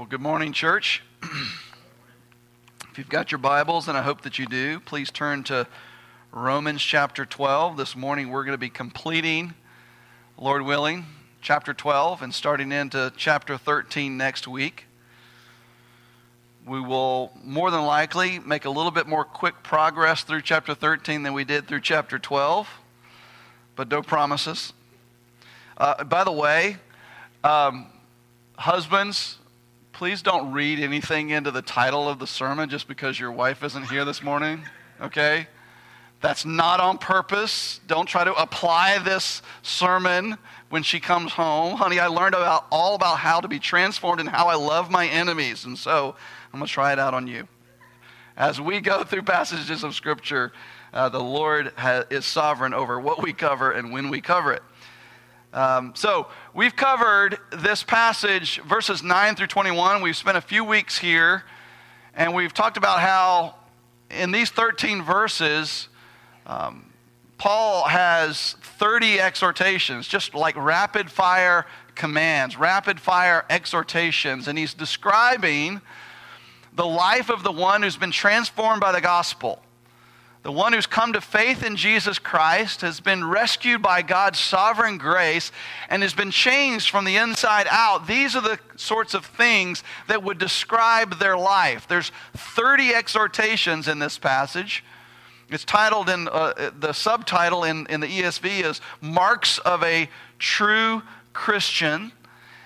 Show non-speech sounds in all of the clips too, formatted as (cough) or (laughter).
Well, good morning, church. (clears throat) if you've got your Bibles, and I hope that you do, please turn to Romans chapter 12. This morning we're going to be completing, Lord willing, chapter 12 and starting into chapter 13 next week. We will more than likely make a little bit more quick progress through chapter 13 than we did through chapter 12, but no promises. Uh, by the way, um, husbands, please don't read anything into the title of the sermon just because your wife isn't here this morning, okay? That's not on purpose. Don't try to apply this sermon when she comes home. Honey, I learned about all about how to be transformed and how I love my enemies. And so I'm going to try it out on you. As we go through passages of Scripture, uh, the Lord ha- is sovereign over what we cover and when we cover it. Um, so we've covered this passage, verses 9 through 21. We've spent a few weeks here, and we've talked about how in these 13 verses, um, Paul has 30 exhortations, just like rapid fire commands, rapid fire exhortations, and he's describing the life of the one who's been transformed by the gospel. The one who's come to faith in Jesus Christ has been rescued by God's sovereign grace and has been changed from the inside out. These are the sorts of things that would describe their life. There's 30 exhortations in this passage. It's titled in uh, the subtitle in, in the ESV is Marks of a True Christian.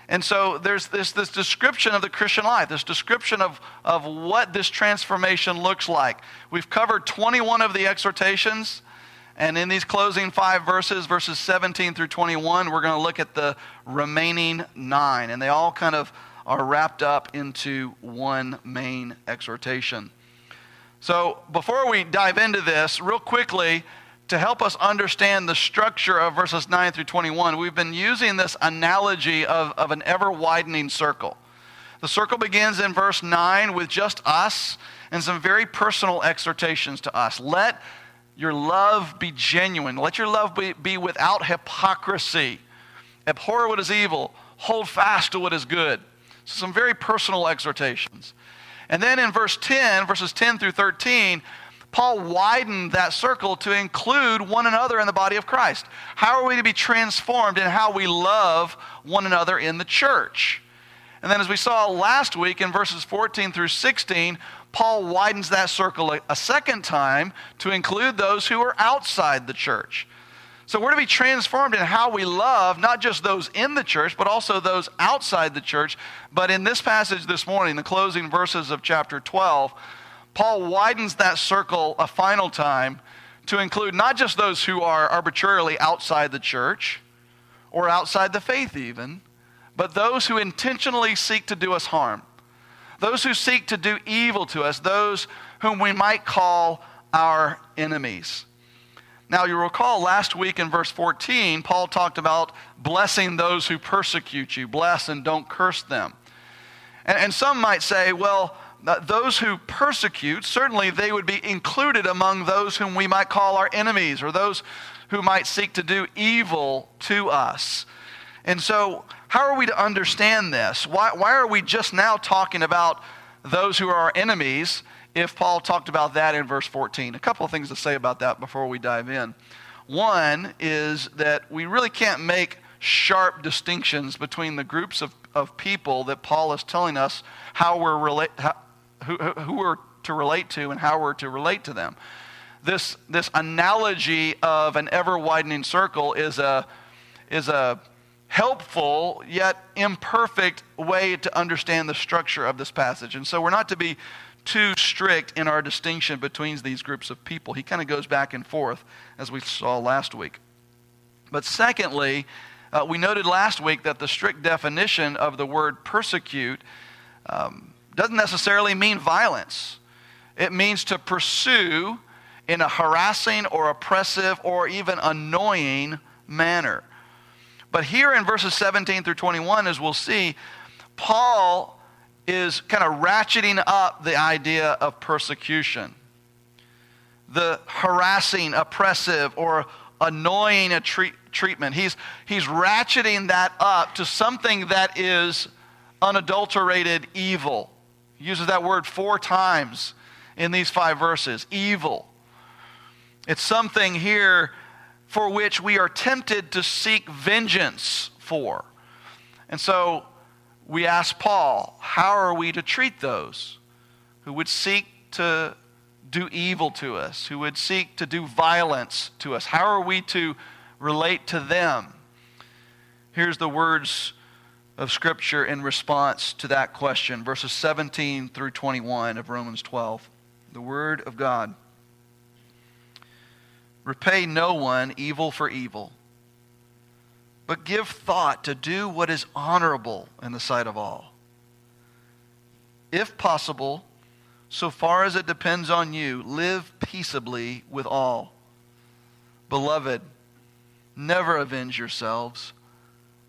And so there's this, this description of the Christian life, this description of, of what this transformation looks like. We've covered 21 of the exhortations. And in these closing five verses, verses 17 through 21, we're going to look at the remaining nine. And they all kind of are wrapped up into one main exhortation. So before we dive into this, real quickly, to help us understand the structure of verses 9 through 21, we've been using this analogy of, of an ever widening circle. The circle begins in verse 9 with just us and some very personal exhortations to us. Let your love be genuine, let your love be, be without hypocrisy. Abhor what is evil, hold fast to what is good. So, some very personal exhortations. And then in verse 10, verses 10 through 13, Paul widened that circle to include one another in the body of Christ. How are we to be transformed in how we love one another in the church? And then, as we saw last week in verses 14 through 16, Paul widens that circle a, second time to include those who are outside the church. So we're to be transformed in how we love not just those in the church, but also those outside the church. But in this passage this morning, the closing verses of chapter 12, Paul widens that circle a final time to include not just those who are arbitrarily outside the church or outside the faith, even, but those who intentionally seek to do us harm, those who seek to do evil to us, those whom we might call our enemies. Now, you recall last week in verse 14, Paul talked about blessing those who persecute you. Bless and don't curse them. And, and some might say, well, those who persecute, certainly they would be included among those whom we might call our enemies or those who might seek to do evil to us. And so, how are we to understand this? Why, why are we just now talking about those who are our enemies if Paul talked about that in verse 14? A couple of things to say about that before we dive in. One is that we really can't make sharp distinctions between the groups of, of people that Paul is telling us how we're, how, who, who we're to relate to and how we're to relate to them. This, this analogy of an ever widening circle is a, is a helpful yet imperfect way to understand the structure of this passage. And so we're not to be too strict in our distinction between these groups of people. He kind of goes back and forth, as we saw last week. But secondly, uh, we noted last week that the strict definition of the word persecute um, doesn't necessarily mean violence. It means to pursue in a harassing or oppressive or even annoying manner. But here in verses 17 through 21, as we'll see, Paul is kind of ratcheting up the idea of persecution. The harassing, oppressive, or annoying treat, treatment. He's, he's ratcheting that up to something that is unadulterated evil. Uses that word four times in these five verses evil. It's something here for which we are tempted to seek vengeance for. And so we ask Paul, how are we to treat those who would seek to do evil to us, who would seek to do violence to us? How are we to relate to them? Here's the words of Scripture in response to that question verses 17 through 21 of Romans 12. The Word of God. Repay no one evil for evil, but give thought to do what is honorable in the sight of all. If possible, so far as it depends on you, live peaceably with all. Beloved, never avenge yourselves,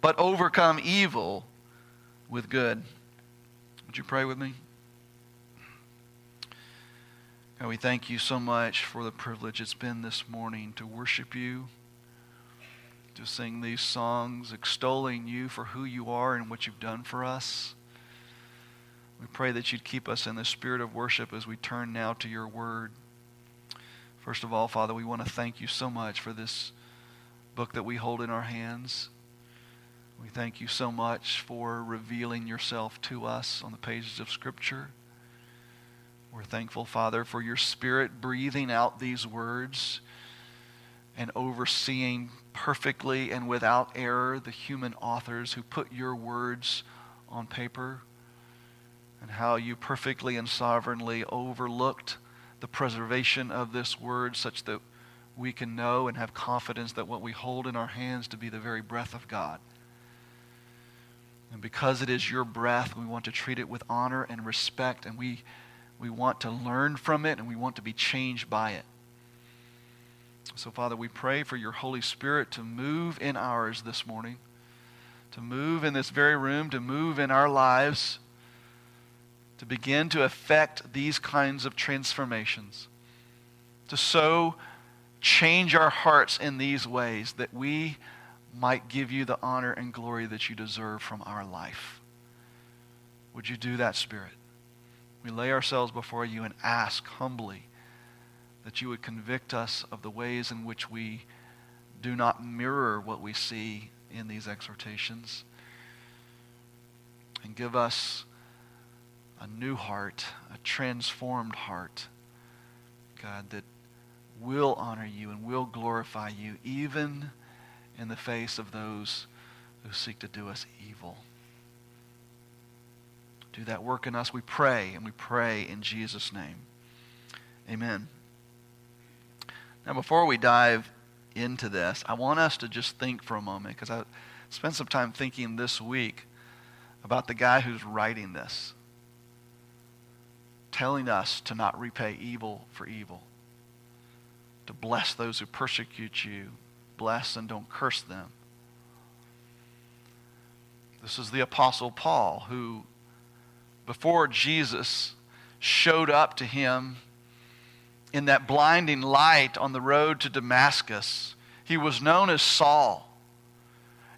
but overcome evil with good. Would you pray with me? God, we thank you so much for the privilege it's been this morning to worship you, to sing these songs extolling you for who you are and what you've done for us. We pray that you'd keep us in the spirit of worship as we turn now to your word. First of all, Father, we want to thank you so much for this book that we hold in our hands. We thank you so much for revealing yourself to us on the pages of Scripture. We're thankful, Father, for your Spirit breathing out these words and overseeing perfectly and without error the human authors who put your words on paper, and how you perfectly and sovereignly overlooked the preservation of this word such that we can know and have confidence that what we hold in our hands to be the very breath of God. And because it is your breath, we want to treat it with honor and respect, and we we want to learn from it and we want to be changed by it. So, Father, we pray for your Holy Spirit to move in ours this morning, to move in this very room, to move in our lives, to begin to affect these kinds of transformations, to so change our hearts in these ways that we might give you the honor and glory that you deserve from our life. Would you do that, Spirit? We lay ourselves before you and ask humbly that you would convict us of the ways in which we do not mirror what we see in these exhortations. And give us a new heart, a transformed heart, God, that will honor you and will glorify you, even in the face of those who seek to do us evil. Do that work in us, we pray, and we pray in Jesus' name. Amen. Now, before we dive into this, I want us to just think for a moment, because I spent some time thinking this week about the guy who's writing this, telling us to not repay evil for evil, to bless those who persecute you, bless and don't curse them. This is the Apostle Paul who before Jesus showed up to him in that blinding light on the road to Damascus. He was known as Saul.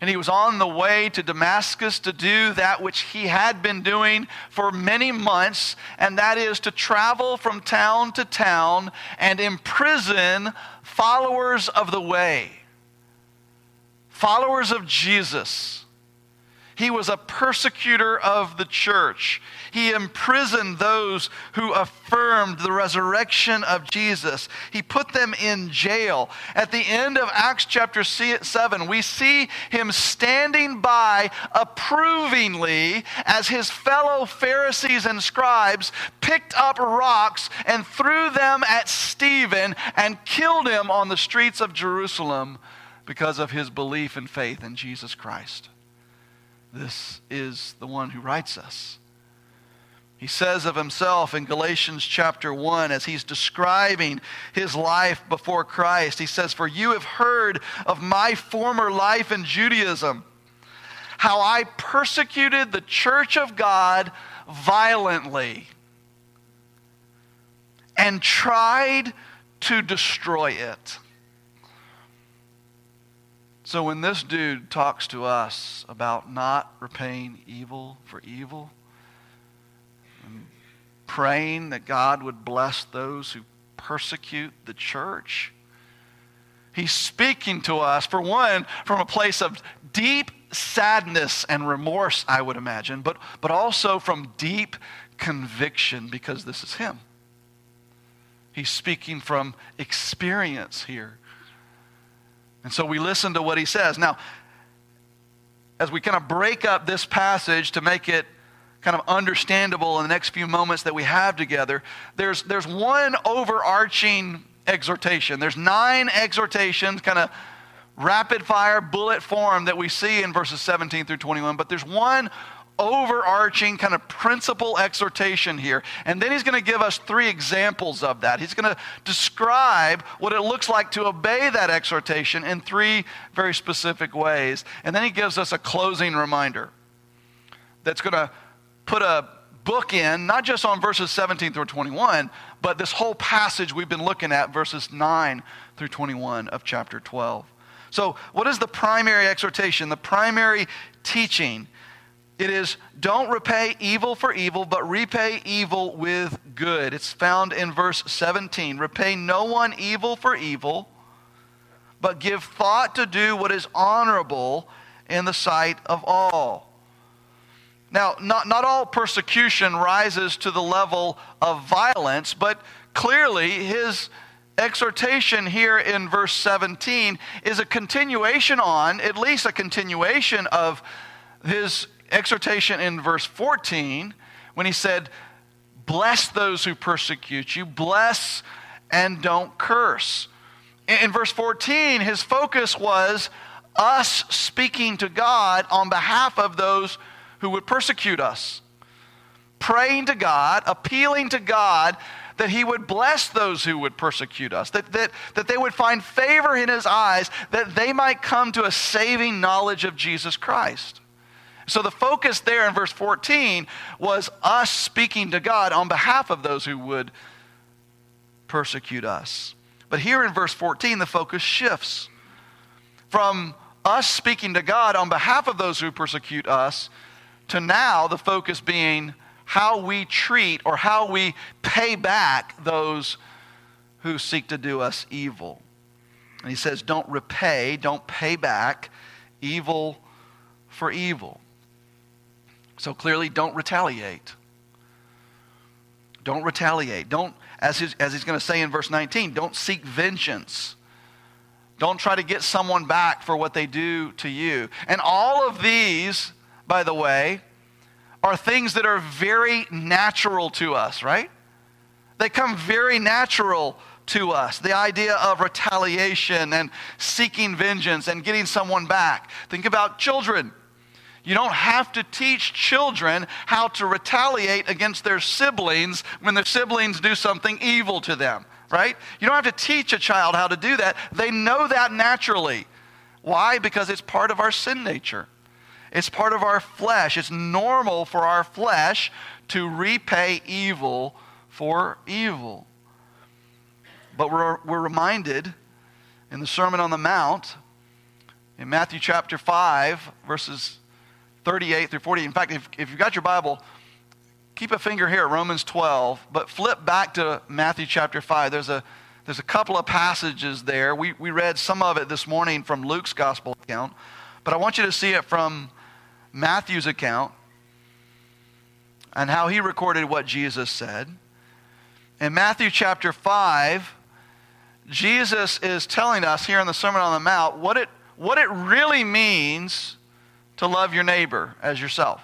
And he was on the way to Damascus to do that which he had been doing for many months, and that is to travel from town to town and imprison followers of the way, followers of Jesus. He was a persecutor of the church. He imprisoned those who affirmed the resurrection of Jesus. He put them in jail. At the end of Acts chapter 7, we see him standing by approvingly as his fellow Pharisees and scribes picked up rocks and threw them at Stephen and killed him on the streets of Jerusalem because of his belief and faith in Jesus Christ. This is the one who writes us. He says of himself in Galatians chapter 1, as he's describing his life before Christ, he says, For you have heard of my former life in Judaism, how I persecuted the church of God violently and tried to destroy it. So when this dude talks to us about not repaying evil for evil, and praying that God would bless those who persecute the church, he's speaking to us, for one, from a place of deep sadness and remorse, I would imagine, but, but also from deep conviction because this is him. He's speaking from experience here. And so we listen to what he says. Now, as we kind of break up this passage to make it kind of understandable in the next few moments that we have together, there's, there's one overarching exhortation. There's nine exhortations, kind of rapid fire bullet form that we see in verses 17 through 21, but there's one overarching kind of principle exhortation here. And then he's going to give us three examples of that. He's going to describe what it looks like to obey that exhortation in three very specific ways. And then he gives us a closing reminder that's going to put a book in, not just on verses 17 through 21, but this whole passage we've been looking at, verses 9 through 21 of chapter 12. So, what is the primary exhortation? The primary teaching it is don't repay evil for evil, but repay evil with good. It's found in verse 17. Repay no one evil for evil, but give thought to do what is honorable in the sight of all. Now, not, not all persecution rises to the level of violence, but clearly his exhortation here in verse 17 is a continuation on, at least a continuation of his exhortation in verse 14 when he said, Bless those who persecute you, bless and don't curse. In verse 14, his focus was us speaking to God on behalf of those who would persecute us. Praying to God, appealing to God that he would bless those who would persecute us, that, that, that they would find favor in his eyes, that they might come to a saving knowledge of Jesus Christ. So the focus there in verse 14 was us speaking to God on behalf of those who would persecute us. But here in verse 14, the focus shifts from us speaking to God on behalf of those who persecute us to now the focus being how we treat or how we pay back those who seek to do us evil. And he says, don't repay, don't pay back evil for evil. So clearly, don't retaliate. Don't retaliate. Don't, as, as he's going to say in verse 19, don't seek vengeance. Don't try to get someone back for what they do to you. And all of these, by the way, are things that are very natural to us, right? They come very natural to us. The idea of retaliation and seeking vengeance and getting someone back. Think about children. You don't have to teach children how to retaliate against their siblings when their siblings do something evil to them, right? You don't have to teach a child how to do that. They know that naturally. Why? Because it's part of our sin nature. It's part of our flesh. It's normal for our flesh to repay evil for evil. But we're, we're reminded in the Sermon on the Mount, in Matthew chapter 5, verses 38 through 40. In fact, if, if you've got your Bible, keep a finger here Romans 12, but flip back to Matthew chapter 5. There's a, there's a couple of passages there. We, we read some of it this morning from Luke's gospel account, but I want you to see it from Matthew's account and how he recorded what Jesus said. In Matthew chapter 5, Jesus is telling us here in the Sermon on the Mount what it, what it really means to love your neighbor as yourself.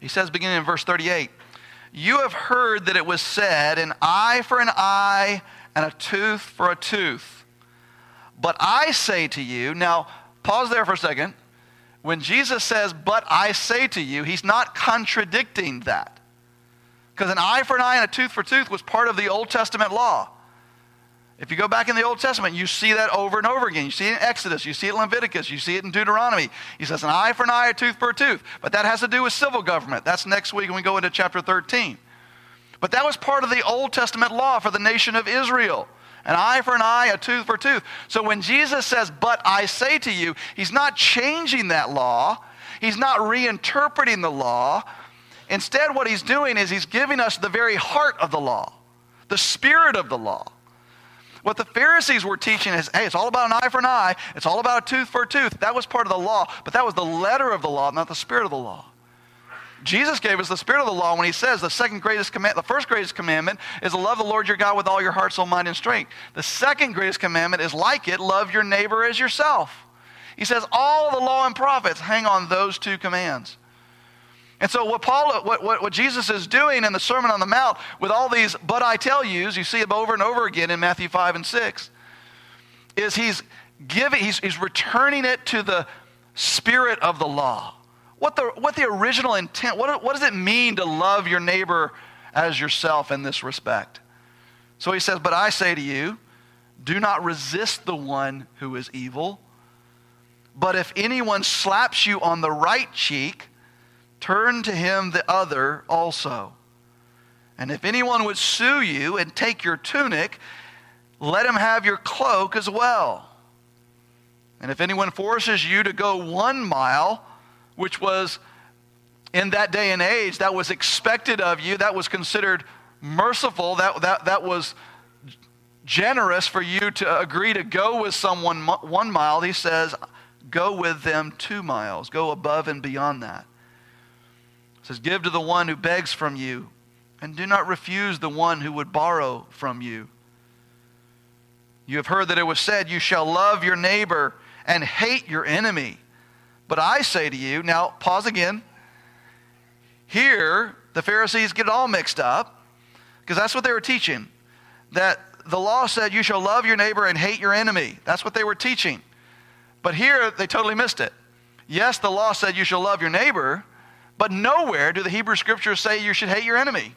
He says, beginning in verse 38, You have heard that it was said, an eye for an eye and a tooth for a tooth. But I say to you, now pause there for a second. when Jesus says, But I say to you, he's not contradicting that. Because an eye for an eye and a tooth for a tooth was part of the Old Testament law. If you go back in the Old Testament, you see that over and over again. You see it in Exodus, you see it in Leviticus, you see it in Deuteronomy. He says an eye for an eye, a tooth for a tooth. But that has to do with civil government. That's next week when we go into chapter 13. But that was part of the Old Testament law for the nation of Israel. An eye for an eye, a tooth for a tooth. So when Jesus says, But I say to you, he's not changing that law, he's not reinterpreting the law. Instead, what he's doing is he's giving us the very heart of the law, the spirit of the law. What the Pharisees were teaching is hey, it's all about an eye for an eye, it's all about a tooth for a tooth. That was part of the law, but that was the letter of the law, not the spirit of the law. Jesus gave us the spirit of the law when he says the second greatest command, the first greatest commandment is to love the Lord your God with all your heart, soul, mind, and strength. The second greatest commandment is like it, love your neighbor as yourself. He says all the law and prophets hang on those two commands. And so what Paul, what, what, what, Jesus is doing in the Sermon on the Mount with all these but I tell yous, you see it over and over again in Matthew 5 and 6, is he's giving, he's, he's returning it to the spirit of the law. What the, what the original intent, what, what does it mean to love your neighbor as yourself in this respect? So he says, But I say to you, do not resist the one who is evil. But if anyone slaps you on the right cheek, turn to him the other also. And if anyone would sue you and take your tunic, let him have your cloak as well. And if anyone forces you to go one mile, which was in that day and age, that was expected of you, that was considered merciful, that, that, that was generous for you to agree to go with someone one mile, he says, go with them two miles, go above and beyond that says, Give to the one who begs from you, and do not refuse the one who would borrow from you. You have heard that it was said, You shall love your neighbor and hate your enemy. But I say to you, now pause again. Here, the Pharisees get it all mixed up because that's what they were teaching. That the law said, You shall love your neighbor and hate your enemy. That's what they were teaching. But here, they totally missed it. Yes, the law said, You shall love your neighbor, but nowhere do the Hebrew scriptures say you should hate your enemy.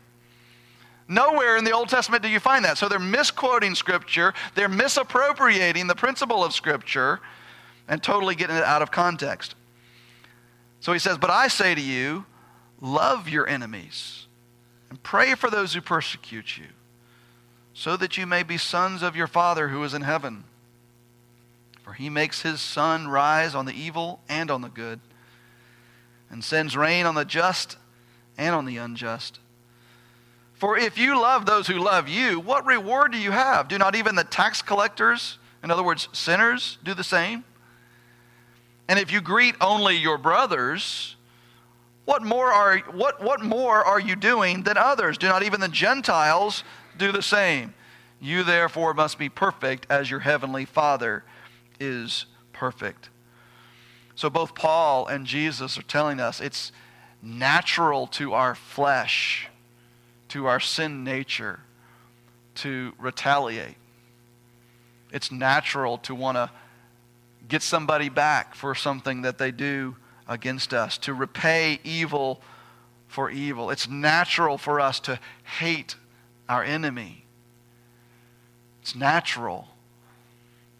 Nowhere in the Old Testament do you find that. So they're misquoting Scripture, they're misappropriating the principle of Scripture, and totally getting it out of context. So he says, But I say to you, love your enemies and pray for those who persecute you, so that you may be sons of your Father who is in heaven. For he makes his sun rise on the evil and on the good and sends rain on the just and on the unjust. For if you love those who love you, what reward do you have? Do not even the tax collectors, in other words, sinners, do the same? And if you greet only your brothers, what more are, what, what more are you doing than others? Do not even the Gentiles do the same? You therefore must be perfect as your heavenly Father is perfect. So both Paul and Jesus are telling us it's natural to our flesh, to our sin nature, to retaliate. It's natural to want to get somebody back for something that they do against us, to repay evil for evil. It's natural for us to hate our enemy. It's natural.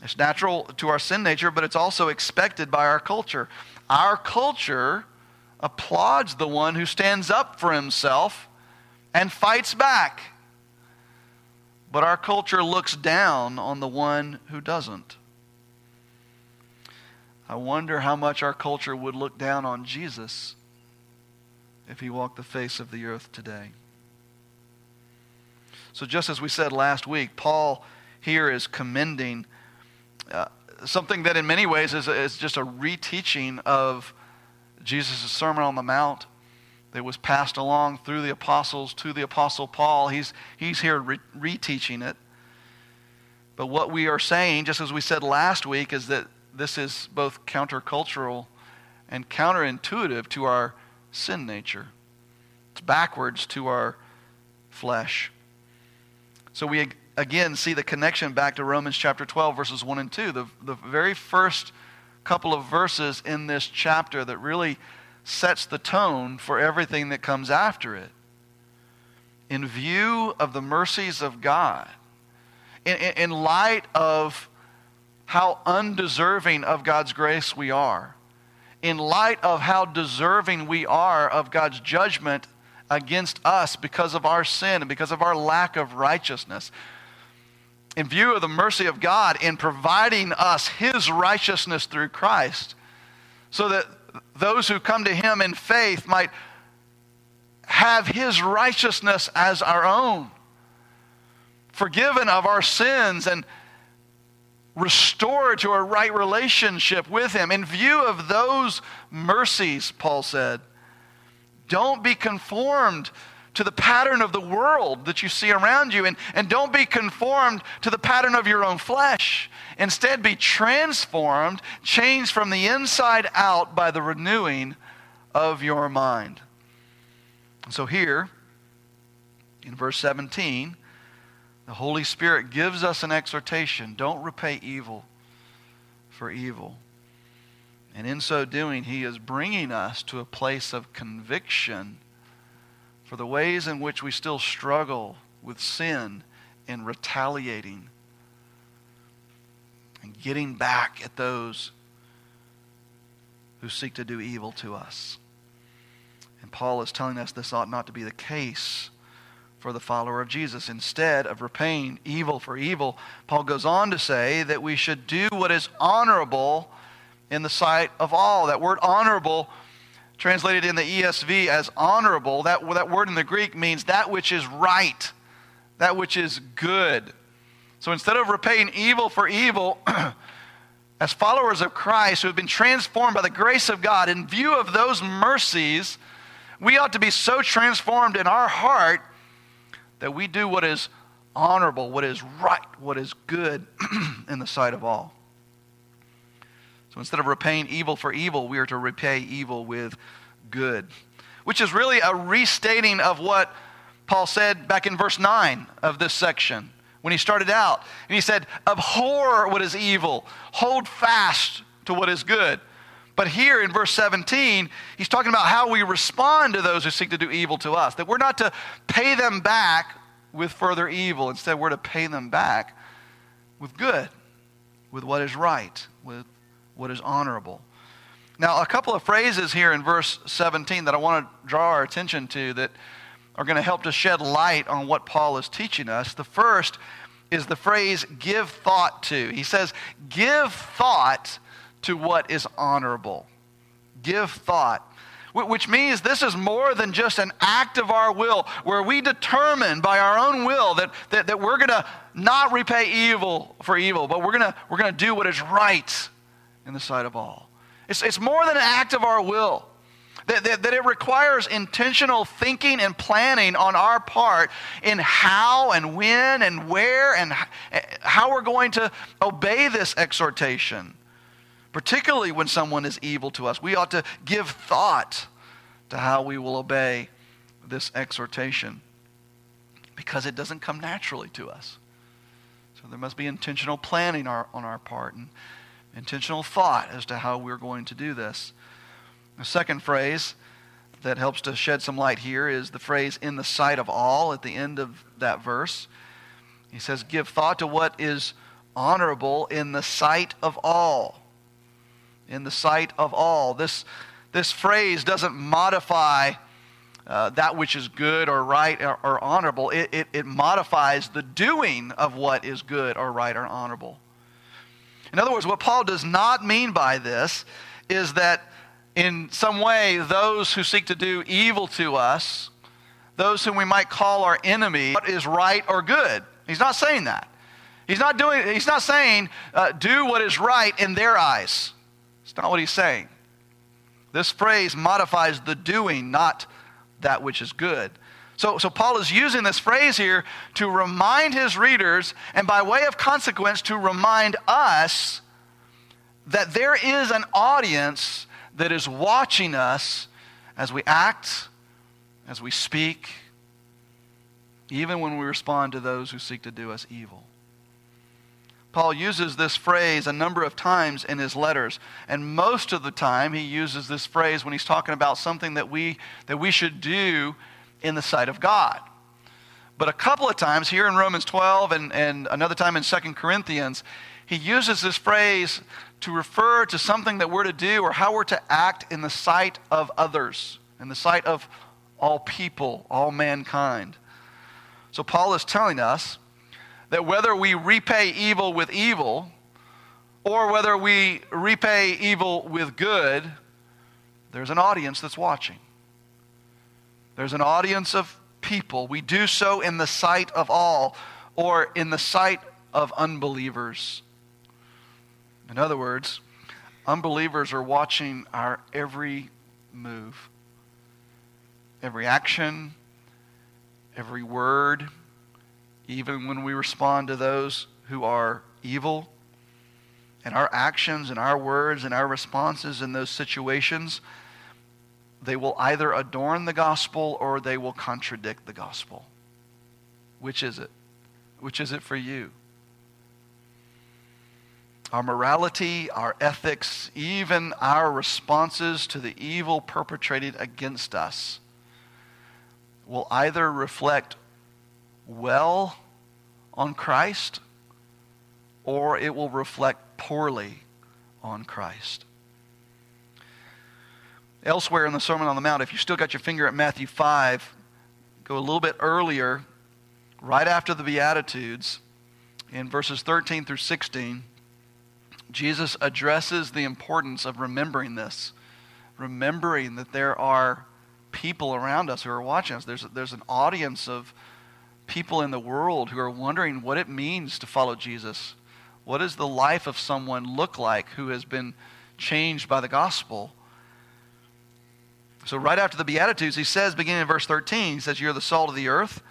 It's natural to our sin nature, but it's also expected by our culture. Our culture applauds the one who stands up for himself and fights back. But our culture looks down on the one who doesn't. I wonder how much our culture would look down on Jesus if he walked the face of the earth today. So, just as we said last week, Paul here is commending uh, something that in many ways is, is just a reteaching of Jesus' Sermon on the Mount that was passed along through the apostles to the apostle Paul. He's, he's here re- reteaching it. But what we are saying, just as we said last week, is that this is both countercultural and counterintuitive to our sin nature. It's backwards to our flesh. So we again see the connection back to Romans chapter 12, verses 1 and 2. The, the very first couple of verses in this chapter that really sets the tone for everything that comes after it. In view of the mercies of God, in, in, in light of how undeserving of God's grace we are, in light of how deserving we are of God's judgment against us because of our sin and because of our lack of righteousness, in view of the mercy of God in providing us His righteousness through Christ, so that those who come to Him in faith might have His righteousness as our own, forgiven of our sins and restored to a right relationship with Him. In view of those mercies, Paul said, don't be conformed to the pattern of the world that you see around you. And, and don't be conformed to the pattern of your own flesh. Instead, be transformed, changed from the inside out by the renewing of your mind. So, here in verse 17, the Holy Spirit gives us an exhortation don't repay evil for evil. And in so doing, He is bringing us to a place of conviction for the ways in which we still struggle with sin and retaliating and getting back at those who seek to do evil to us. And Paul is telling us this ought not to be the case for the follower of Jesus. Instead of repaying evil for evil, Paul goes on to say that we should do what is honorable in the sight of all. That word honorable translated in the ESV as honorable, that, that word in the Greek means that which is right, that which is good. So instead of repaying evil for evil, (clears throat) as followers of Christ who have been transformed by the grace of God, in view of those mercies, we ought to be so transformed in our heart that we do what is honorable, what is right, what is good (clears throat) in the sight of all. So instead of repaying evil for evil, we are to repay evil with good, which is really a restating of what Paul said back in verse 9 of this section when he started out. And he said, Abhor what is evil, hold fast to what is good. But here in verse 17, he's talking about how we respond to those who seek to do evil to us. That we're not to pay them back with further evil. Instead, we're to pay them back with good, with what is right, with what is honorable. Now, a couple of phrases here in verse 17 that I want to draw our attention to that are going to help to shed light on what Paul is teaching us. The first is the phrase give thought to. He says, give thought to what is honorable. Give thought. Which means this is more than just an act of our will, where we determine by our own will that, that, that we're going to not repay evil for evil, but we're going we're going to do what is right in the sight of all. It's, it's more than an act of our will. That, that, that, it requires intentional thinking and planning on our part in how and when and where and how we're going to obey this exhortation. Particularly when someone is evil to us, we ought to give thought to how we will obey this exhortation because it doesn't come naturally to us. So there must be intentional planning our, on our part. And intentional thought as to how we're going to do this. The second phrase that helps to shed some light here is the phrase in the sight of all at the end of that verse. He says, Give thought to what is honorable in the sight of all. In the sight of all. This, this phrase doesn't modify uh, that which is good or right or, or honorable, it, it, it modifies the doing of what is good or right or honorable. In other words, what Paul does not mean by this is that in some way those who seek to do evil to us, those whom we might call our enemy, what is right or good. He's not saying that. He's not doing. He's not saying uh, do what is right in their eyes. It's not what he's saying. This phrase modifies the doing, not that which is good. So, so Paul is using this phrase here to remind his readers, and by way of consequence, to remind us that there is an audience that is watching us as we act, as we speak, even when we respond to those who seek to do us evil. Paul uses this phrase a number of times in his letters, and most of the time he uses this phrase when he's talking about something that we, that we should do in the sight of God. But a couple of times here in Romans 12 and, and another time in 2 Corinthians, he uses this phrase to refer to something that we're to do or how we're to act in the sight of others, in the sight of all people, all mankind. So Paul is telling us that whether we repay evil with evil or whether we repay evil with good, there's an audience that's watching. There's an audience of people. We do so in the sight of all or in the sight of unbelievers. In other words, unbelievers are watching our every move, every action, every word even when we respond to those who are evil. And our actions and our words and our responses in those situations, they will either adorn the gospel or they will contradict the gospel. Which is it? Which is it for you? Our morality, our ethics, even our responses to the evil perpetrated against us will either reflect well on Christ or it will reflect poorly on Christ. Elsewhere in the Sermon on the Mount, if you still got your finger at Matthew 5, go a little bit earlier, right after the Beatitudes, in verses 13 through 16, Jesus addresses the importance of remembering this, remembering that there are people around us who are watching us. There's, there's an audience of people in the world who are wondering what it means to follow Jesus. What does the life of someone look like who has been changed by the gospel? So, right after the Beatitudes, he says, beginning in verse 13, he says, You're the salt of the earth,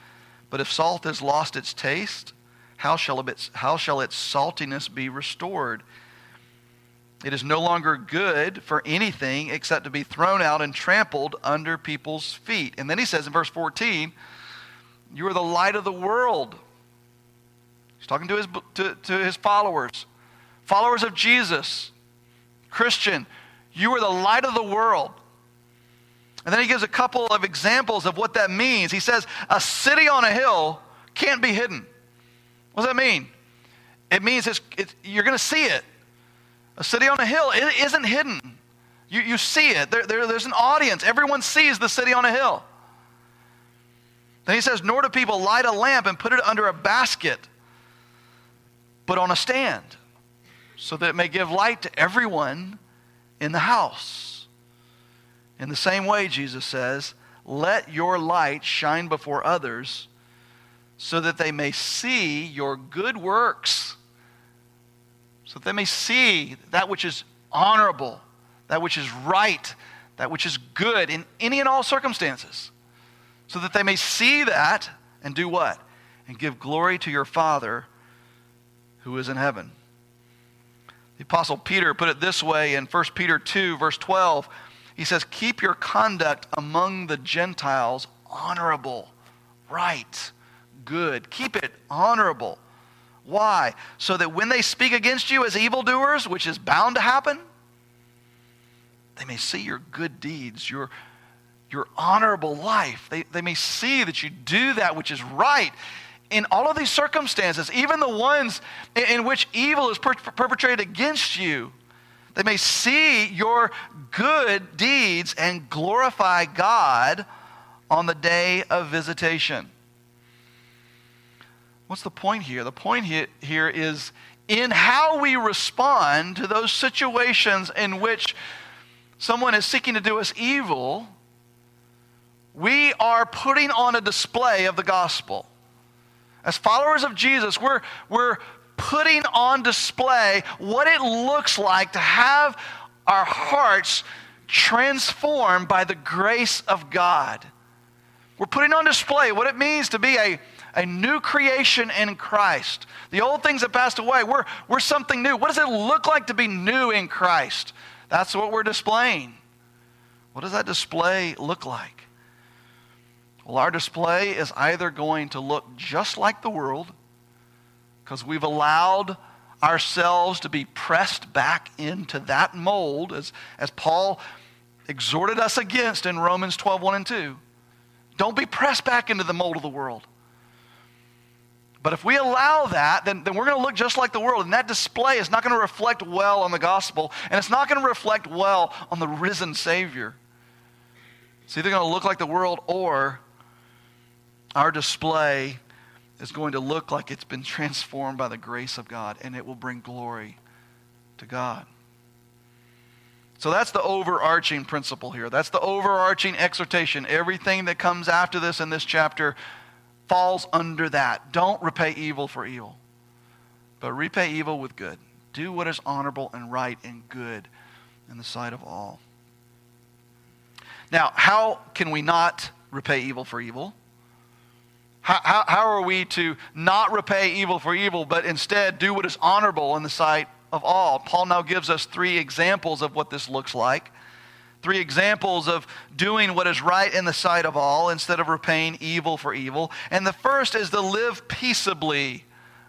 but if salt has lost its taste, how shall, it, how shall its saltiness be restored? It is no longer good for anything except to be thrown out and trampled under people's feet. And then he says in verse 14, you are the light of the world. He's talking to his, to, to his followers, followers of Jesus. Christian, you are the light of the world. And then he gives a couple of examples of what that means. He says, A city on a hill can't be hidden. What does that mean? It means it's, you're going to see it. A city on a hill it isn't hidden. You, you see it. There, there, there's an audience. Everyone sees the city on a hill. Then he says, Nor do people light a lamp and put it under a basket, but on a stand, so that it may give light to everyone in the house. In the same way, Jesus says, Let your light shine before others, so that they may see your good works, so that they may see that which is honorable, that which is right, that which is good in any and all circumstances so that they may see that and do what? And give glory to your Father who is in heaven. The Apostle Peter put it this way in 1 Peter 2, verse 12. He says, Keep your conduct among the Gentiles honorable, right, good. Keep it honorable. Why? So that when they speak against you as evildoers, which is bound to happen, they may see your good deeds, your your honorable life. They, they may see that you do that which is right in all of these circumstances, even the ones in, in which evil is per- perpetrated against you. They may see your good deeds and glorify God on the day of visitation. What's the point here? The point here is in how we respond to those situations in which someone is seeking to do us evil we are putting on a display of the gospel. As followers of Jesus, we're, we're putting on display what it looks like to have our hearts transformed by the grace of God. We're putting on display what it means to be a, a new creation in Christ. The old things have passed away. We're, we're something new. What does it look like to be new in Christ? That's what we're displaying. What does that display look like? Well, our display is either going to look just like the world because we've allowed ourselves to be pressed back into that mold, as, as Paul exhorted us against in Romans 12 1 and 2. Don't be pressed back into the mold of the world. But if we allow that, then, then we're going to look just like the world. And that display is not going to reflect well on the gospel, and it's not going to reflect well on the risen Savior. It's either going to look like the world or our display is going to look like it's been transformed by the grace of God, and it will bring glory to God. So that's the overarching principle here. That's the overarching exhortation. Everything that comes after this in this chapter falls under that. Don't repay evil for evil, but repay evil with good. Do what is honorable and right and good in the sight of all. Now, how can we not repay evil for evil? How, how, how, are we to not repay evil for evil, but instead do what is honorable in the sight of all? Paul now gives us three examples of what this looks like three examples of doing what is right in the sight of all instead of repaying evil for evil. And the first is to live peaceably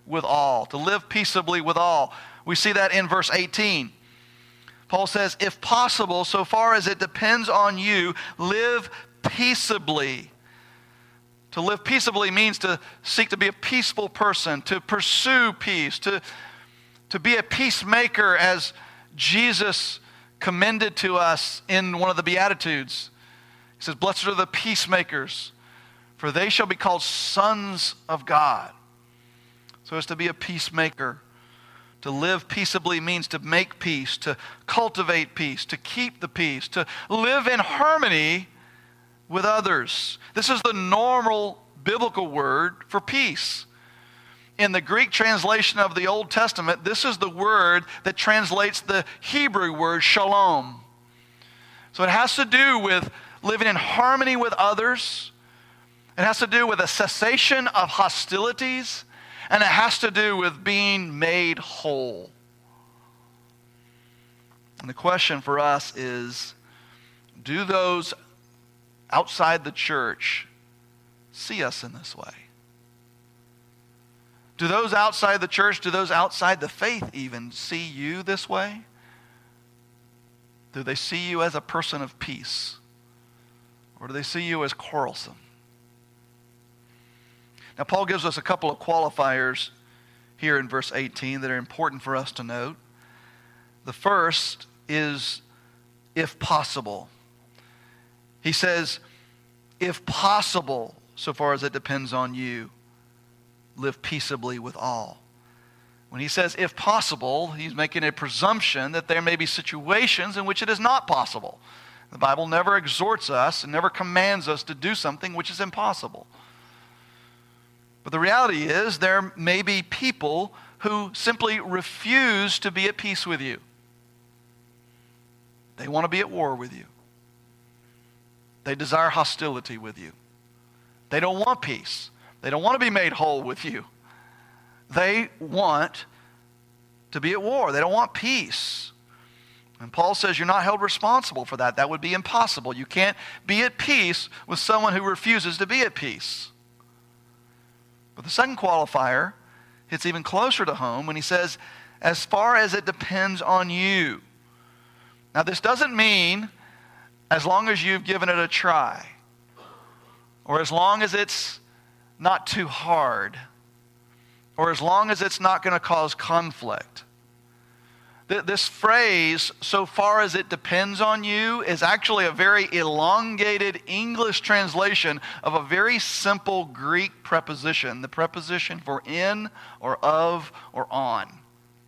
with all, to live peaceably with all. We see that in verse 18. Paul says, if possible, so far as it depends on you, live peaceably. To live peaceably means to seek to be a peaceful person, to pursue peace, to, to be a peacemaker as Jesus commended to us in one of the Beatitudes. He says, Blessed are the peacemakers, for they shall be called sons of God. So as to be a peacemaker. To live peaceably means to make peace, to cultivate peace, to keep the peace, to live in harmony with others. This is the normal biblical word for peace in the Greek translation of the Old Testament, this is the word that translates the Hebrew word shalom. So it has to do with living in harmony with others. It has to do with a cessation of hostilities. And it has to do with being made whole. And the question for us is do those outside the church see us in this way? Do those outside the church, do those outside the faith even see you this way? Do they see you as a person of peace? Or do they see you as quarrelsome? Now, Paul gives us a couple of qualifiers here in verse 18 that are important for us to note. The first is if possible. He says, if possible, so far as it depends on you live peaceably with all. When he says, if possible, he's making a presumption that there may be situations in which it is not possible. The Bible never exhorts us and never commands us to do something which is impossible. But the reality is, there may be people who simply refuse to be at peace with you. They want to be at war with you. They desire hostility with you. They don't want peace. They don't want to be made whole with you. They want to be at war. They don't want peace. And Paul says you're not held responsible for that. That would be impossible. You can't be at peace with someone who refuses to be at peace. But the second qualifier hits even closer to home when he says, as far as it depends on you. Now, this doesn't mean as long as you've given it a try, or as long as it's not too hard, or as long as it's not going to cause conflict. This phrase, so far as it depends on you, is actually a very elongated English translation of a very simple Greek preposition, the preposition for in or of or on.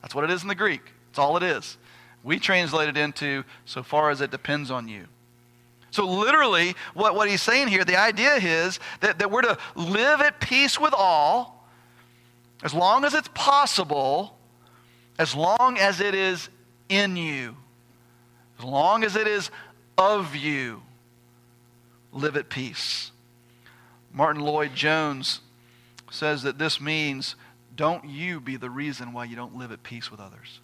That's what it is in the Greek. That's all it is. We translate it into so far as it depends on you. So, literally, what, what he's saying here, the idea is that, that we're to live at peace with all as long as it's possible, as long as it is in you, as long as it is of you. Live at peace. Martyn Lloyd-Jones says that this means don't you be the reason why you don't live at peace with others.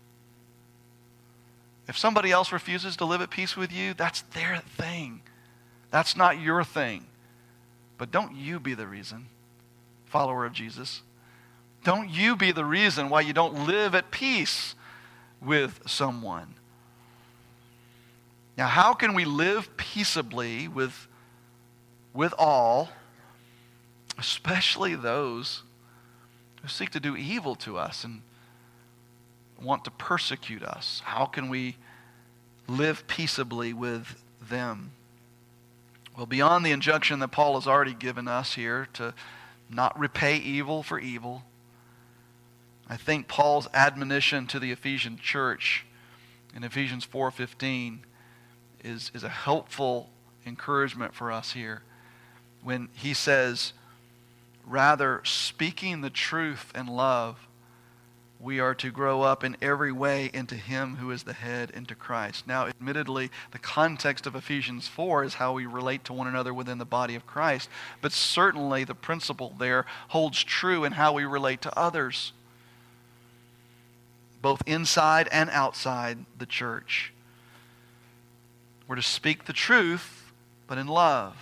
If somebody else refuses to live at peace with you, that's their thing. That's not your thing. But don't you be the reason, follower of Jesus. Don't you be the reason why you don't live at peace with someone. Now, how can we live peaceably with, with all, especially those who seek to do evil to us and want to persecute us? How can we live peaceably with them? Well, beyond the injunction that Paul has already given us here to not repay evil for evil, I think Paul's admonition to the Ephesian church in Ephesians 4:15 is, is a helpful encouragement for us here when he says, rather speaking the truth in love, we are to grow up in every way into him who is the head, into Christ. Now, admittedly, the context of Ephesians 4 is how we relate to one another within the body of Christ, but certainly the principle there holds true in how we relate to others both inside and outside the church. We're to speak the truth, but in love.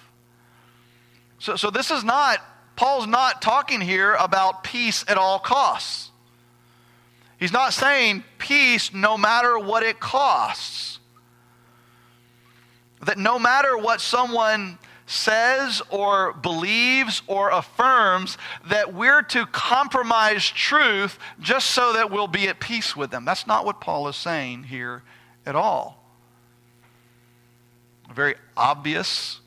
So, so this is not, Paul's not talking here about peace at all costs. He's not saying peace no matter what it costs. That no matter what someone says or believes or affirms that we're to compromise truth just so that we'll be at peace with them. That's not what Paul is saying here at all. A very obvious,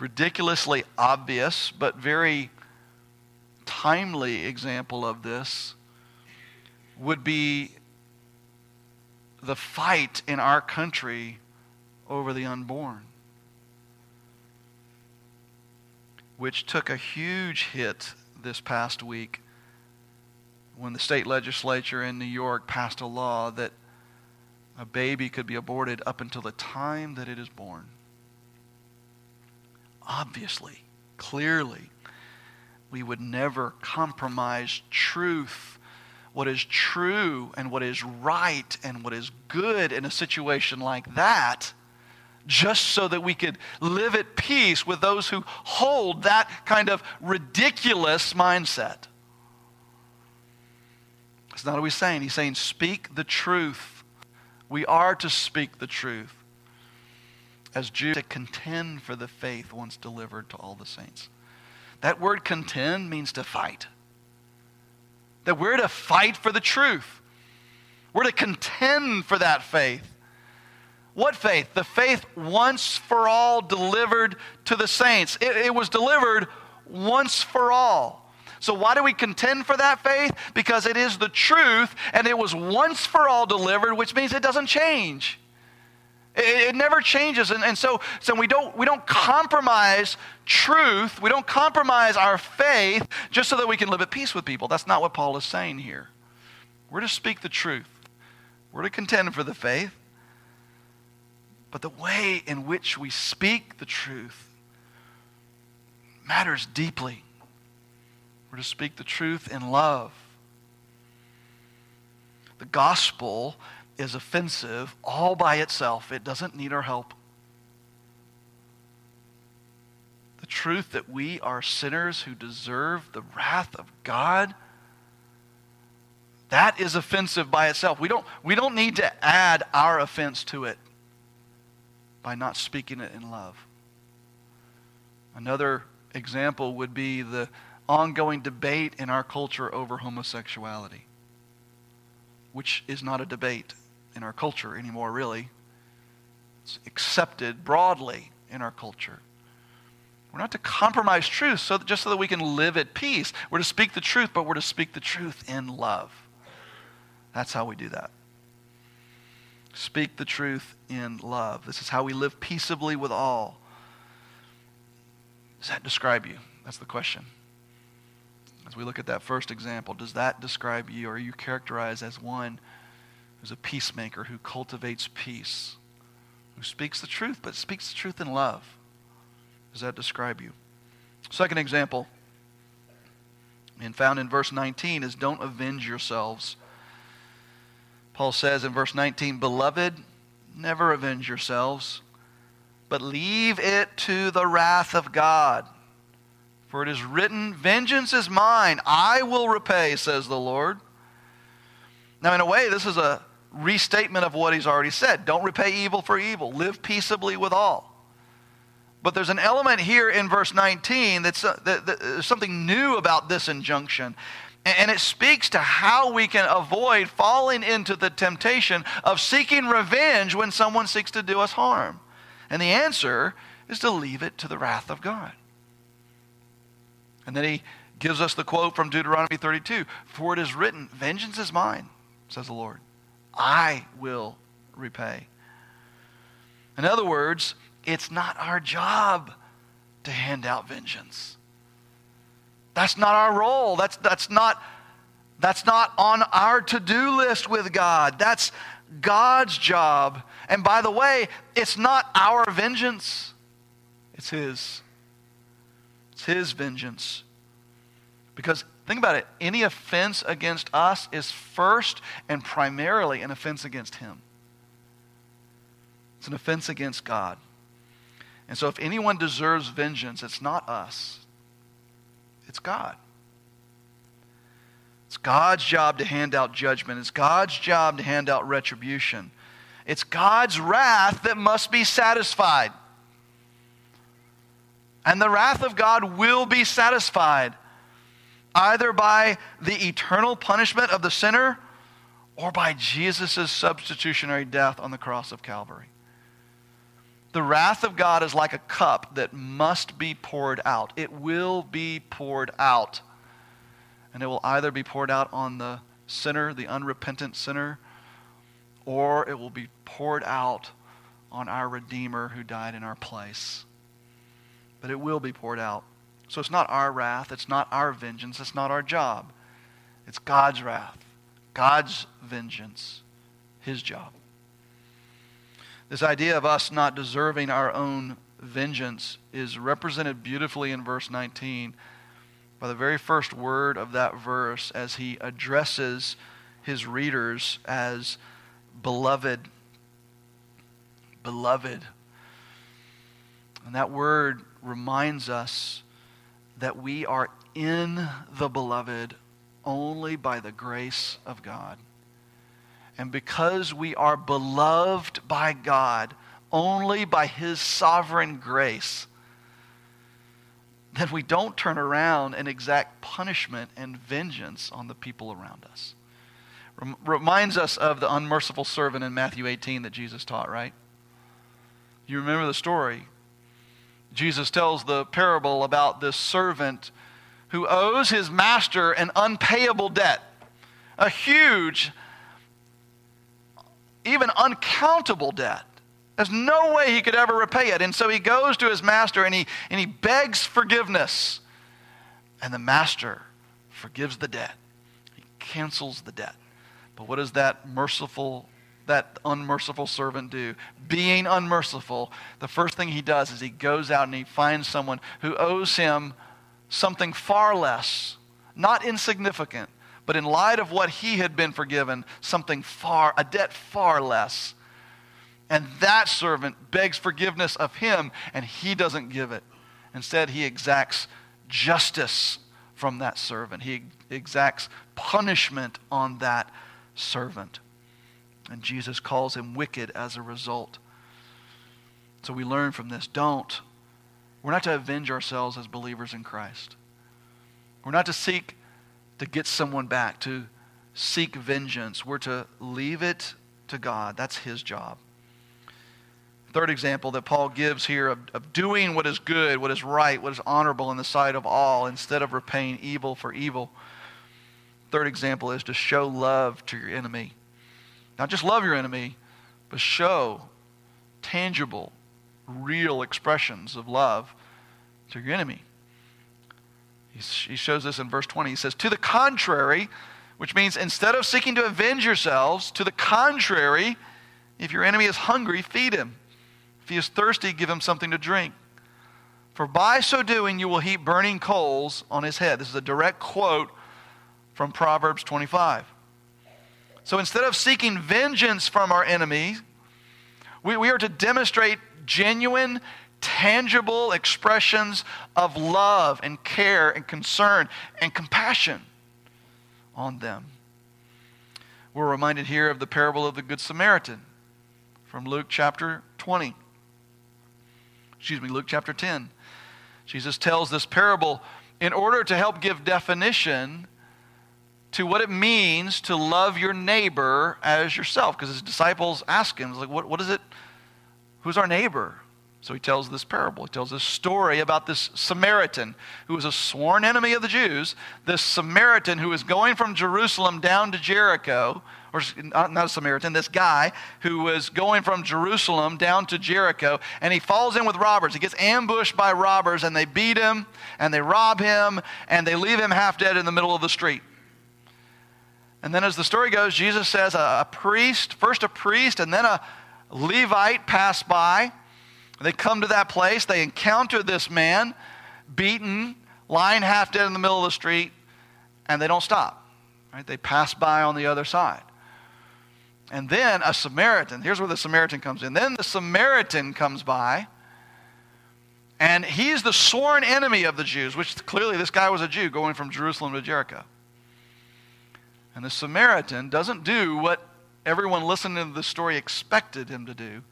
ridiculously obvious, but very timely example of this would be the fight in our country over the unborn. which took a huge hit this past week when the state legislature in New York passed a law that a baby could be aborted up until the time that it is born. Obviously, clearly, we would never compromise truth, what is true and what is right and what is good in a situation like that just so that we could live at peace with those who hold that kind of ridiculous mindset. That's not what he's saying. He's saying, speak the truth. We are to speak the truth as Jude's to contend for the faith once delivered to all the saints. That word contend means to fight. That we're to fight for the truth. We're to contend for that faith. What faith? The faith once for all delivered to the saints. It, it, was delivered once for all. So, why do we contend for that faith? Because it is the truth and it was once for all delivered, which means it doesn't change. It, it never changes. And, and so, so we, don't, we don't compromise truth, we don't compromise our faith just so that we can live at peace with people. That's not what Paul is saying here. We're to speak the truth, we're to contend for the faith. But the way in which we speak the truth matters deeply. We're to speak the truth in love. The gospel is offensive all by itself, it doesn't need our help. The truth that we are sinners who deserve the wrath of God. That is offensive by itself. We don't, we don't need to add our offense to it by not speaking it in love. Another example would be the ongoing debate in our culture over homosexuality, which is not a debate in our culture anymore, really. It's accepted broadly in our culture. We're not to compromise truth so that, just so that we can live at peace. We're to speak the truth, but we're to speak the truth in love. That's how we do that. Speak the truth in love. This is how we live peaceably with all. Does that describe you? That's the question. As we look at that first example, does that describe you? Or are you characterized as one who's a peacemaker, who cultivates peace, who speaks the truth, but speaks the truth in love? Does that describe you? Second example, and found in verse 19, is don't avenge yourselves Paul says in verse 19, Beloved, never avenge yourselves, but leave it to the wrath of God. For For it is written, Vengeance is mine, I will repay, says the Lord. Now, in a way, this is a restatement of what he's already said. Don't repay evil for evil, live peaceably with all. But there's an element here in verse 19 that's uh, that, that, there's something new about this injunction. And it speaks to how we can avoid falling into the temptation of seeking revenge when someone seeks to do us harm. And the answer is to leave it to the wrath of God. And then he gives us the quote from Deuteronomy 32 For it is written, Vengeance is mine, says the Lord. I will repay. In other words, it's not our job to hand out vengeance. That's not our role. That's, that's, not, that's not on our to do list with God. That's God's job. And by the way, it's not our vengeance, it's His. It's His vengeance. Because think about it any offense against us is first and primarily an offense against Him, it's an offense against God. And so, if anyone deserves vengeance, it's not us, it's God. It's God's job to hand out judgment. It's God's job to hand out retribution. It's God's wrath that must be satisfied. And the wrath of God will be satisfied either by the eternal punishment of the sinner or by Jesus' substitutionary death on the cross of Calvary. The wrath of God is like a cup that must be poured out. It will be poured out. And it will either be poured out on the sinner, the unrepentant sinner, or it will be poured out on our Redeemer who died in our place. But it will be poured out. So it's not our wrath, it's not our vengeance, it's not our job. It's God's wrath, God's vengeance, His job. This idea of us not deserving our own vengeance is represented beautifully in verse 19 by the very first word of that verse as he addresses his readers as beloved. Beloved. And that word reminds us that we are in the beloved only by the grace of God. And because we are beloved by God only by His sovereign grace, then we don't turn around and exact punishment and vengeance on the people around us. Rem- reminds us of the unmerciful servant in Matthew 18 that Jesus taught, right? You remember the story. Jesus tells the parable about this servant who owes his master an unpayable debt, a huge even uncountable debt. There's no way he could ever repay it. And so he goes to his master and he, and he begs forgiveness. And the master forgives the debt. He cancels the debt. But what does that merciful, that unmerciful servant do? Being unmerciful, the first thing he does is he goes out and he finds someone who owes him something far less, not insignificant, but in light of what he had been forgiven, something far, a debt far less. And that servant begs forgiveness of him, and he doesn't give it. Instead, he exacts justice from that servant, he exacts punishment on that servant. And Jesus calls him wicked as a result. So we learn from this don't. We're not to avenge ourselves as believers in Christ. We're not to seek to get someone back, to seek vengeance. We're to leave it to God. That's his job. Third example that Paul gives here of, of doing what is good, what is right, what is honorable in the sight of all, instead of repaying evil for evil. Third example is to show love to your enemy. Not just love your enemy, but show tangible, real expressions of love to your enemy. He shows this in verse 20. He says, To the contrary, which means instead of seeking to avenge yourselves, to the contrary, if your enemy is hungry, feed him. If he is thirsty, give him something to drink. For by so doing, you will heap burning coals on his head. This is a direct quote from Proverbs 25. So instead of seeking vengeance from our enemies, we, we are to demonstrate genuine, tangible expressions of love and care and concern and compassion on them. We're reminded here of the parable of the Good Samaritan from Luke chapter 20. Excuse me, Luke chapter 10. Jesus tells this parable in order to help give definition to what it means to love your neighbor as yourself. Because his disciples ask him, like, what, what is it? Who's our neighbor? So he tells this parable. He tells this story about this Samaritan who was a sworn enemy of the Jews. This Samaritan who is going from Jerusalem down to Jericho, or not a Samaritan, this guy who was going from Jerusalem down to Jericho, and he falls in with robbers. He gets ambushed by robbers, and they beat him, and they rob him, and they leave him half dead in the middle of the street. And then, as the story goes, Jesus says a, a priest, first a priest, and then a Levite pass by they come to that place, they encounter this man beaten, lying half dead in the middle of the street, and they don't stop. Right? They pass by on the other side. And then a Samaritan, here's where the Samaritan comes in. Then the Samaritan comes by, and he's the sworn enemy of the Jews, which clearly this guy was a Jew going from Jerusalem to Jericho. And the Samaritan doesn't do what everyone listening to the story expected him to do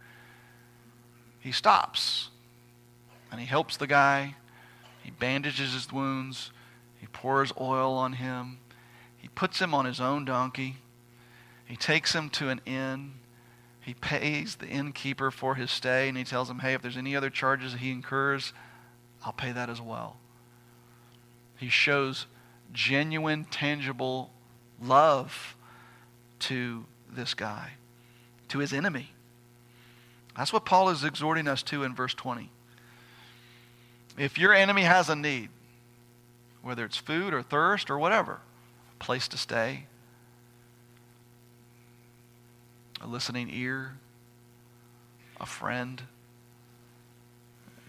he stops and he helps the guy. He bandages his wounds. He pours oil on him. He puts him on his own donkey. He takes him to an inn. He pays the innkeeper for his stay and he tells him, hey, if there's any other charges he incurs, I'll pay that as well. He shows genuine, tangible love to this guy, to his enemy. That's what Paul is exhorting us to in verse 20. If your enemy has a need, whether it's food or thirst or whatever, a place to stay, a listening ear, a friend.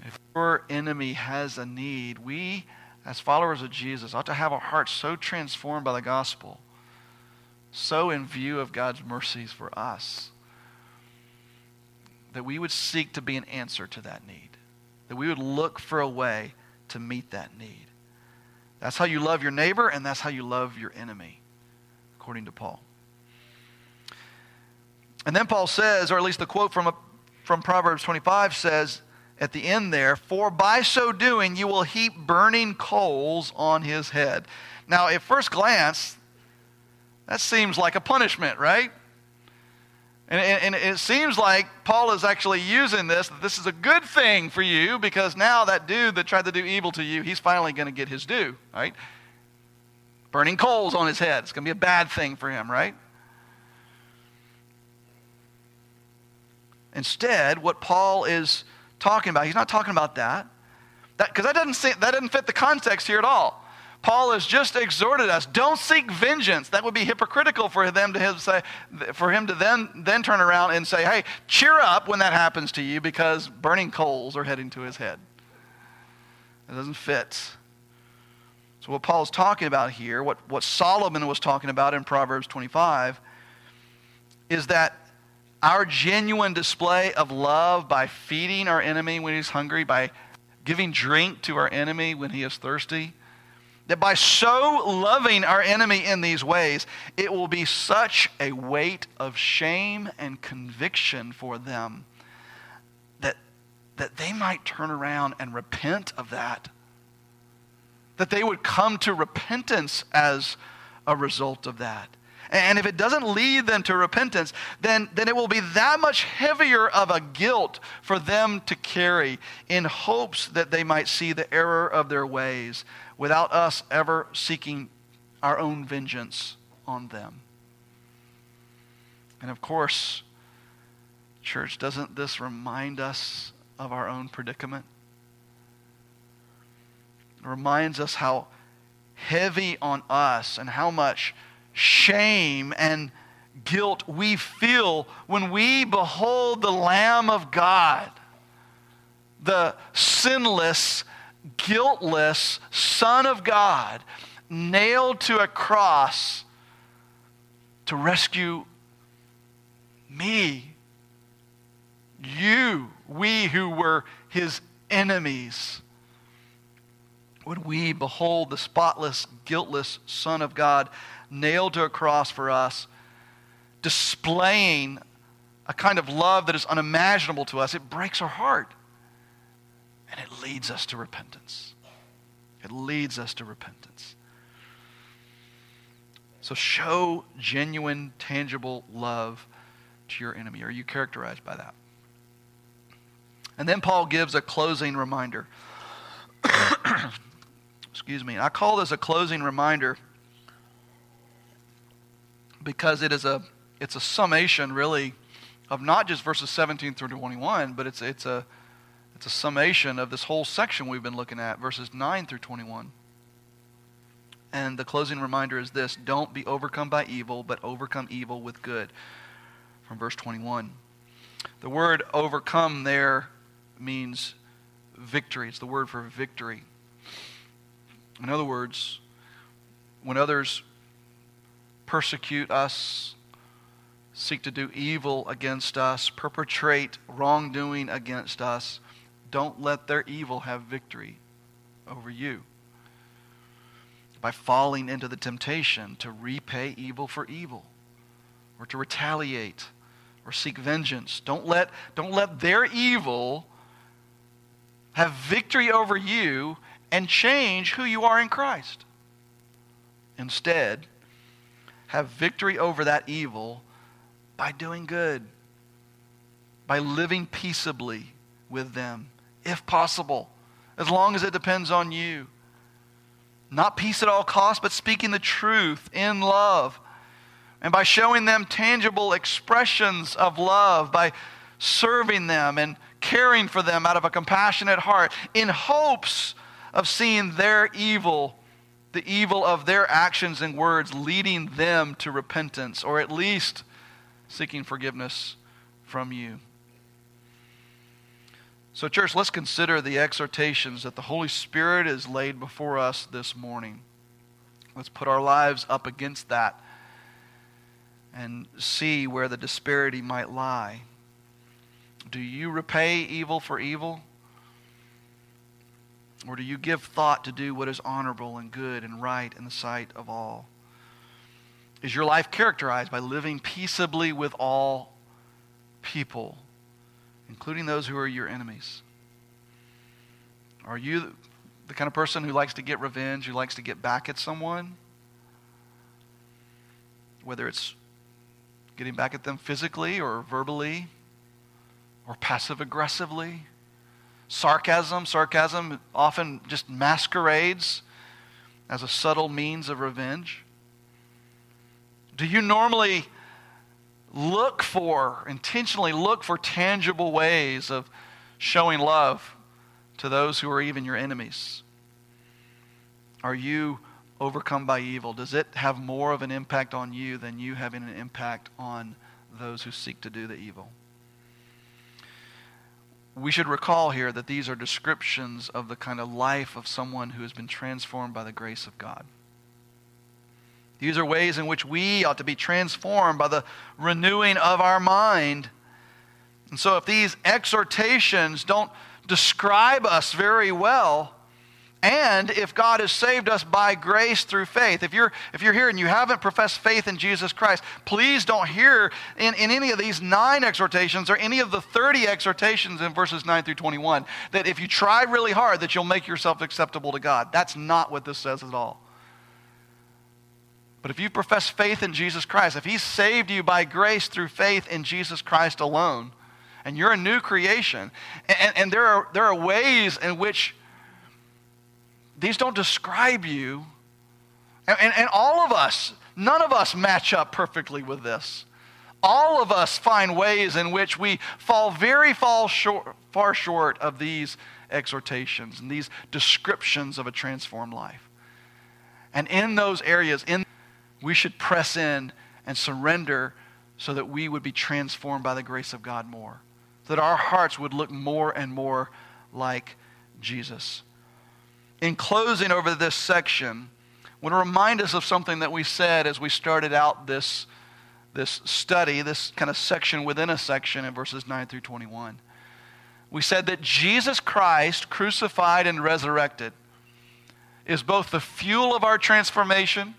If your enemy has a need, we, as followers of Jesus, ought to have our hearts so transformed by the gospel, so in view of God's mercies for us that we would seek to be an answer to that need, that we would look for a way to meet that need. That's how you love your neighbor, and that's how you love your enemy, according to Paul. And then Paul says, or at least the quote from, a, from Proverbs 25 says at the end there, For by so doing you will heap burning coals on his head. Now, at first glance, that seems like a punishment, right? And, and, and, it seems like Paul is actually using this, that this is a good thing for you because now that dude that tried to do evil to you, he's finally going to get his due, right? Burning coals on his head. It's going to be a bad thing for him, right? Instead, what Paul is talking about, he's not talking about that. Because that, that, doesn't, that doesn't fit the context here at all. Paul has just exhorted us, don't seek vengeance. That would be hypocritical for them to say, for him to then, then turn around and say, hey, cheer up when that happens to you because burning coals are heading to his head. It doesn't fit. So what Paul's talking about here, what, what Solomon was talking about in Proverbs 25, is that our genuine display of love by feeding our enemy when he's hungry, by giving drink to our enemy when he is thirsty, that by so loving our enemy in these ways, it will be such a weight of shame and conviction for them that, that they might turn around and repent of that. That they would come to repentance as a result of that. And if it doesn't lead them to repentance, then, then it will be that much heavier of a guilt for them to carry in hopes that they might see the error of their ways without us ever seeking our own vengeance on them. And of course, church, doesn't this remind us of our own predicament? It reminds us how heavy on us and how much shame and guilt we feel when we behold the Lamb of God, the sinless guiltless Son of God nailed to a cross to rescue me You, we who were his enemies, when we behold the spotless, guiltless Son of God nailed to a cross for us, displaying a kind of love that is unimaginable to us, it breaks our heart. And it leads us to repentance. It leads us to repentance. So show genuine, tangible love to your enemy. Are you characterized by that? And then Paul gives a closing reminder. (coughs) Excuse me. I call this a closing reminder because it is a it's a summation really of not just verses 17 through 21, but it's it's a it's a summation of this whole section we've been looking at, verses 9 through 21. And the closing reminder is this don't be overcome by evil, but overcome evil with good. From verse 21. The word overcome there means victory. It's the word for victory. In other words, when others persecute us, seek to do evil against us, perpetrate wrongdoing against us, don't let their evil have victory over you by falling into the temptation to repay evil for evil or to retaliate or seek vengeance. Don't let, don't let their evil have victory over you and change who you are in Christ. Instead, have victory over that evil by doing good, by living peaceably with them, if possible, as long as it depends on you. Not peace at all costs, but speaking the truth in love. And by showing them tangible expressions of love, by serving them and caring for them out of a compassionate heart, in hopes of seeing their evil, the evil of their actions and words, leading them to repentance, or at least seeking forgiveness from you. So, church, let's consider the exhortations that the Holy Spirit has laid before us this morning. Let's put our lives up against that and see where the disparity might lie. Do you repay evil for evil? Or do you give thought to do what is honorable and good and right in the sight of all? Is your life characterized by living peaceably with all people? Including those who are your enemies? Are you the kind of person who likes to get revenge, who likes to get back at someone? Whether it's getting back at them physically or verbally or passive aggressively. Sarcasm, sarcasm often just masquerades as a subtle means of revenge. Do you normally look for, intentionally look for tangible ways of showing love to those who are even your enemies? Are you overcome by evil? Does it have more of an impact on you than you having an impact on those who seek to do the evil? We should recall here that these are descriptions of the kind of life of someone who has been transformed by the grace of God. These are ways in which we ought to be transformed by the renewing of our mind. And so, if these exhortations don't describe us very well, and if God has saved us by grace through faith, if you're, if you're here and you haven't professed faith in Jesus Christ, please don't hear in, in any of these nine exhortations or any of the 30 exhortations in verses 9 through 21 that if you try really hard that you'll make yourself acceptable to God. That's not what this says at all. But if you profess faith in Jesus Christ, if He saved you by grace through faith in Jesus Christ alone, and you're a new creation, and, and there, are, there are ways in which these don't describe you, and, and, and all of us, none of us match up perfectly with this. All of us find ways in which we fall very fall short, far short of these exhortations and these descriptions of a transformed life. And in those areas, in we should press in and surrender so that we would be transformed by the grace of God more. So that our hearts would look more and more like Jesus. In closing over this section, I want to remind us of something that we said as we started out this, this study, this kind of section within a section in verses 9 through 21. We said that Jesus Christ, crucified and resurrected, is both the fuel of our transformation,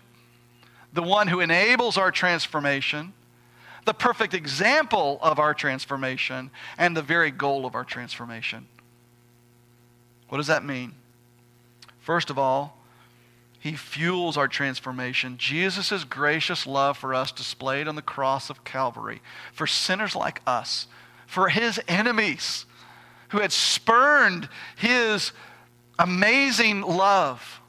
the one who enables our transformation, the perfect example of our transformation, and the very goal of our transformation. What does that mean? First of all, he fuels our transformation. Jesus' gracious love for us displayed on the cross of Calvary for sinners like us, for his enemies who had spurned his amazing love.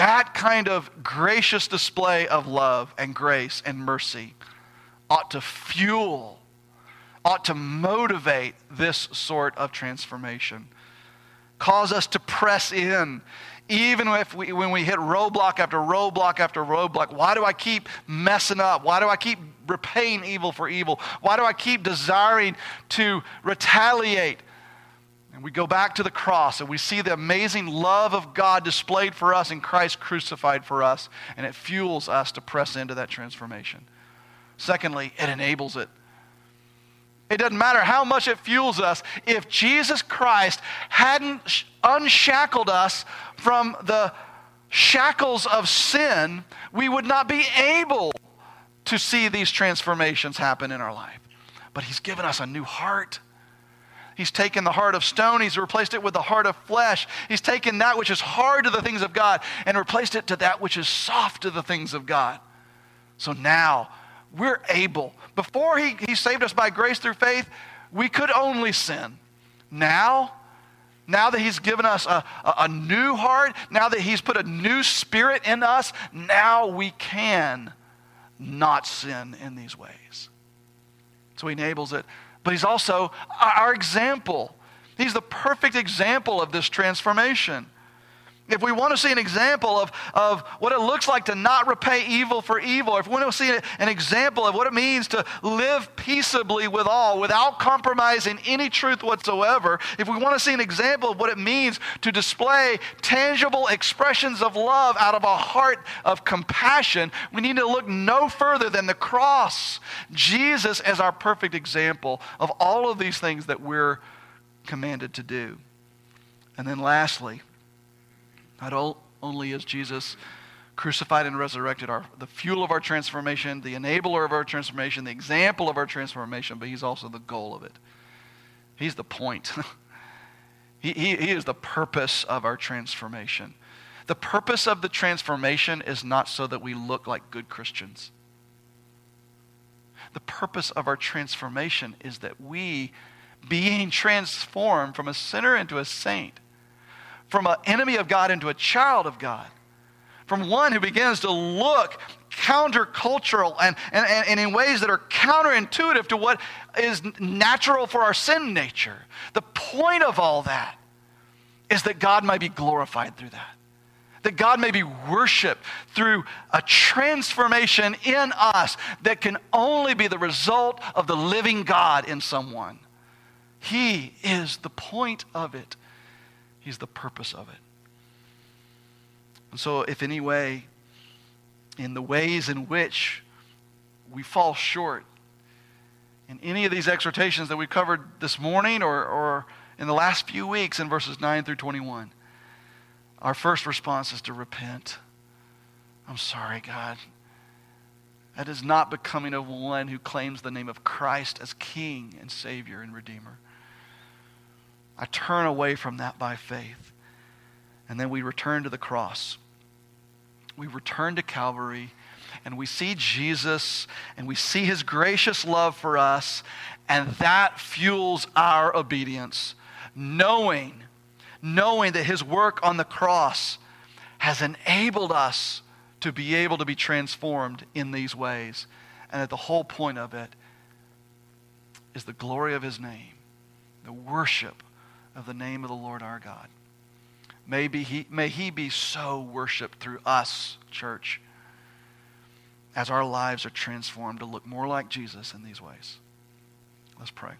That kind of gracious display of love and grace and mercy ought to fuel, ought to motivate this sort of transformation. Cause us to press in, even if we, when we hit roadblock after roadblock after roadblock. Why do I keep messing up? Why do I keep repaying evil for evil? Why do I keep desiring to retaliate? And we go back to the cross and we see the amazing love of God displayed for us in Christ crucified for us, and it fuels us to press into that transformation. Secondly, it enables it. It doesn't matter how much it fuels us. If Jesus Christ hadn't unshackled us from the shackles of sin, we would not be able to see these transformations happen in our life. But He's given us a new heart. He's taken the heart of stone, He's replaced it with the heart of flesh. He's taken that which is hard to the things of God and replaced it to that which is soft to the things of God. So now we're able. Before he, he saved us by grace through faith, we could only sin. Now, now that He's given us a, a, a, new heart, now that He's put a new spirit in us, now we can not sin in these ways. So He enables it. But He's also our example. He's the perfect example of this transformation. If we want to see an example of, of what it looks like to not repay evil for evil, if we want to see an example of what it means to live peaceably with all without compromising any truth whatsoever, if we want to see an example of what it means to display tangible expressions of love out of a heart of compassion, we need to look no further than the cross. Jesus as our perfect example of all of these things that we're commanded to do. And then lastly, not only is Jesus crucified and resurrected, our, the fuel of our transformation, the enabler of our transformation, the example of our transformation, but he's also the goal of it. He's the point. (laughs) he, he, he is the purpose of our transformation. The purpose of the transformation is not so that we look like good Christians. The purpose of our transformation is that we, being transformed from a sinner into a saint, from an enemy of God into a child of God, from one who begins to look countercultural and, and, and in ways that are counterintuitive to what is natural for our sin nature. The point of all that is that God might be glorified through that. That God may be worshiped through a transformation in us that can only be the result of the living God in someone. He is the point of it. He's the purpose of it. And so, if any way, in the ways in which we fall short, in any of these exhortations that we covered this morning or, or in the last few weeks in verses 9 through 21, our first response is to repent. I'm sorry, God. That is not becoming of one who claims the name of Christ as King and Savior and Redeemer. I turn away from that by faith. And then we return to the cross. We return to Calvary and we see Jesus and we see his gracious love for us, and that fuels our obedience, knowing, knowing that his work on the cross has enabled us to be able to be transformed in these ways. And that the whole point of it is the glory of his name, the worship of the name of the Lord our God. May, be he, may he be so worshiped through us, church, as our lives are transformed to look more like Jesus in these ways. Let's pray.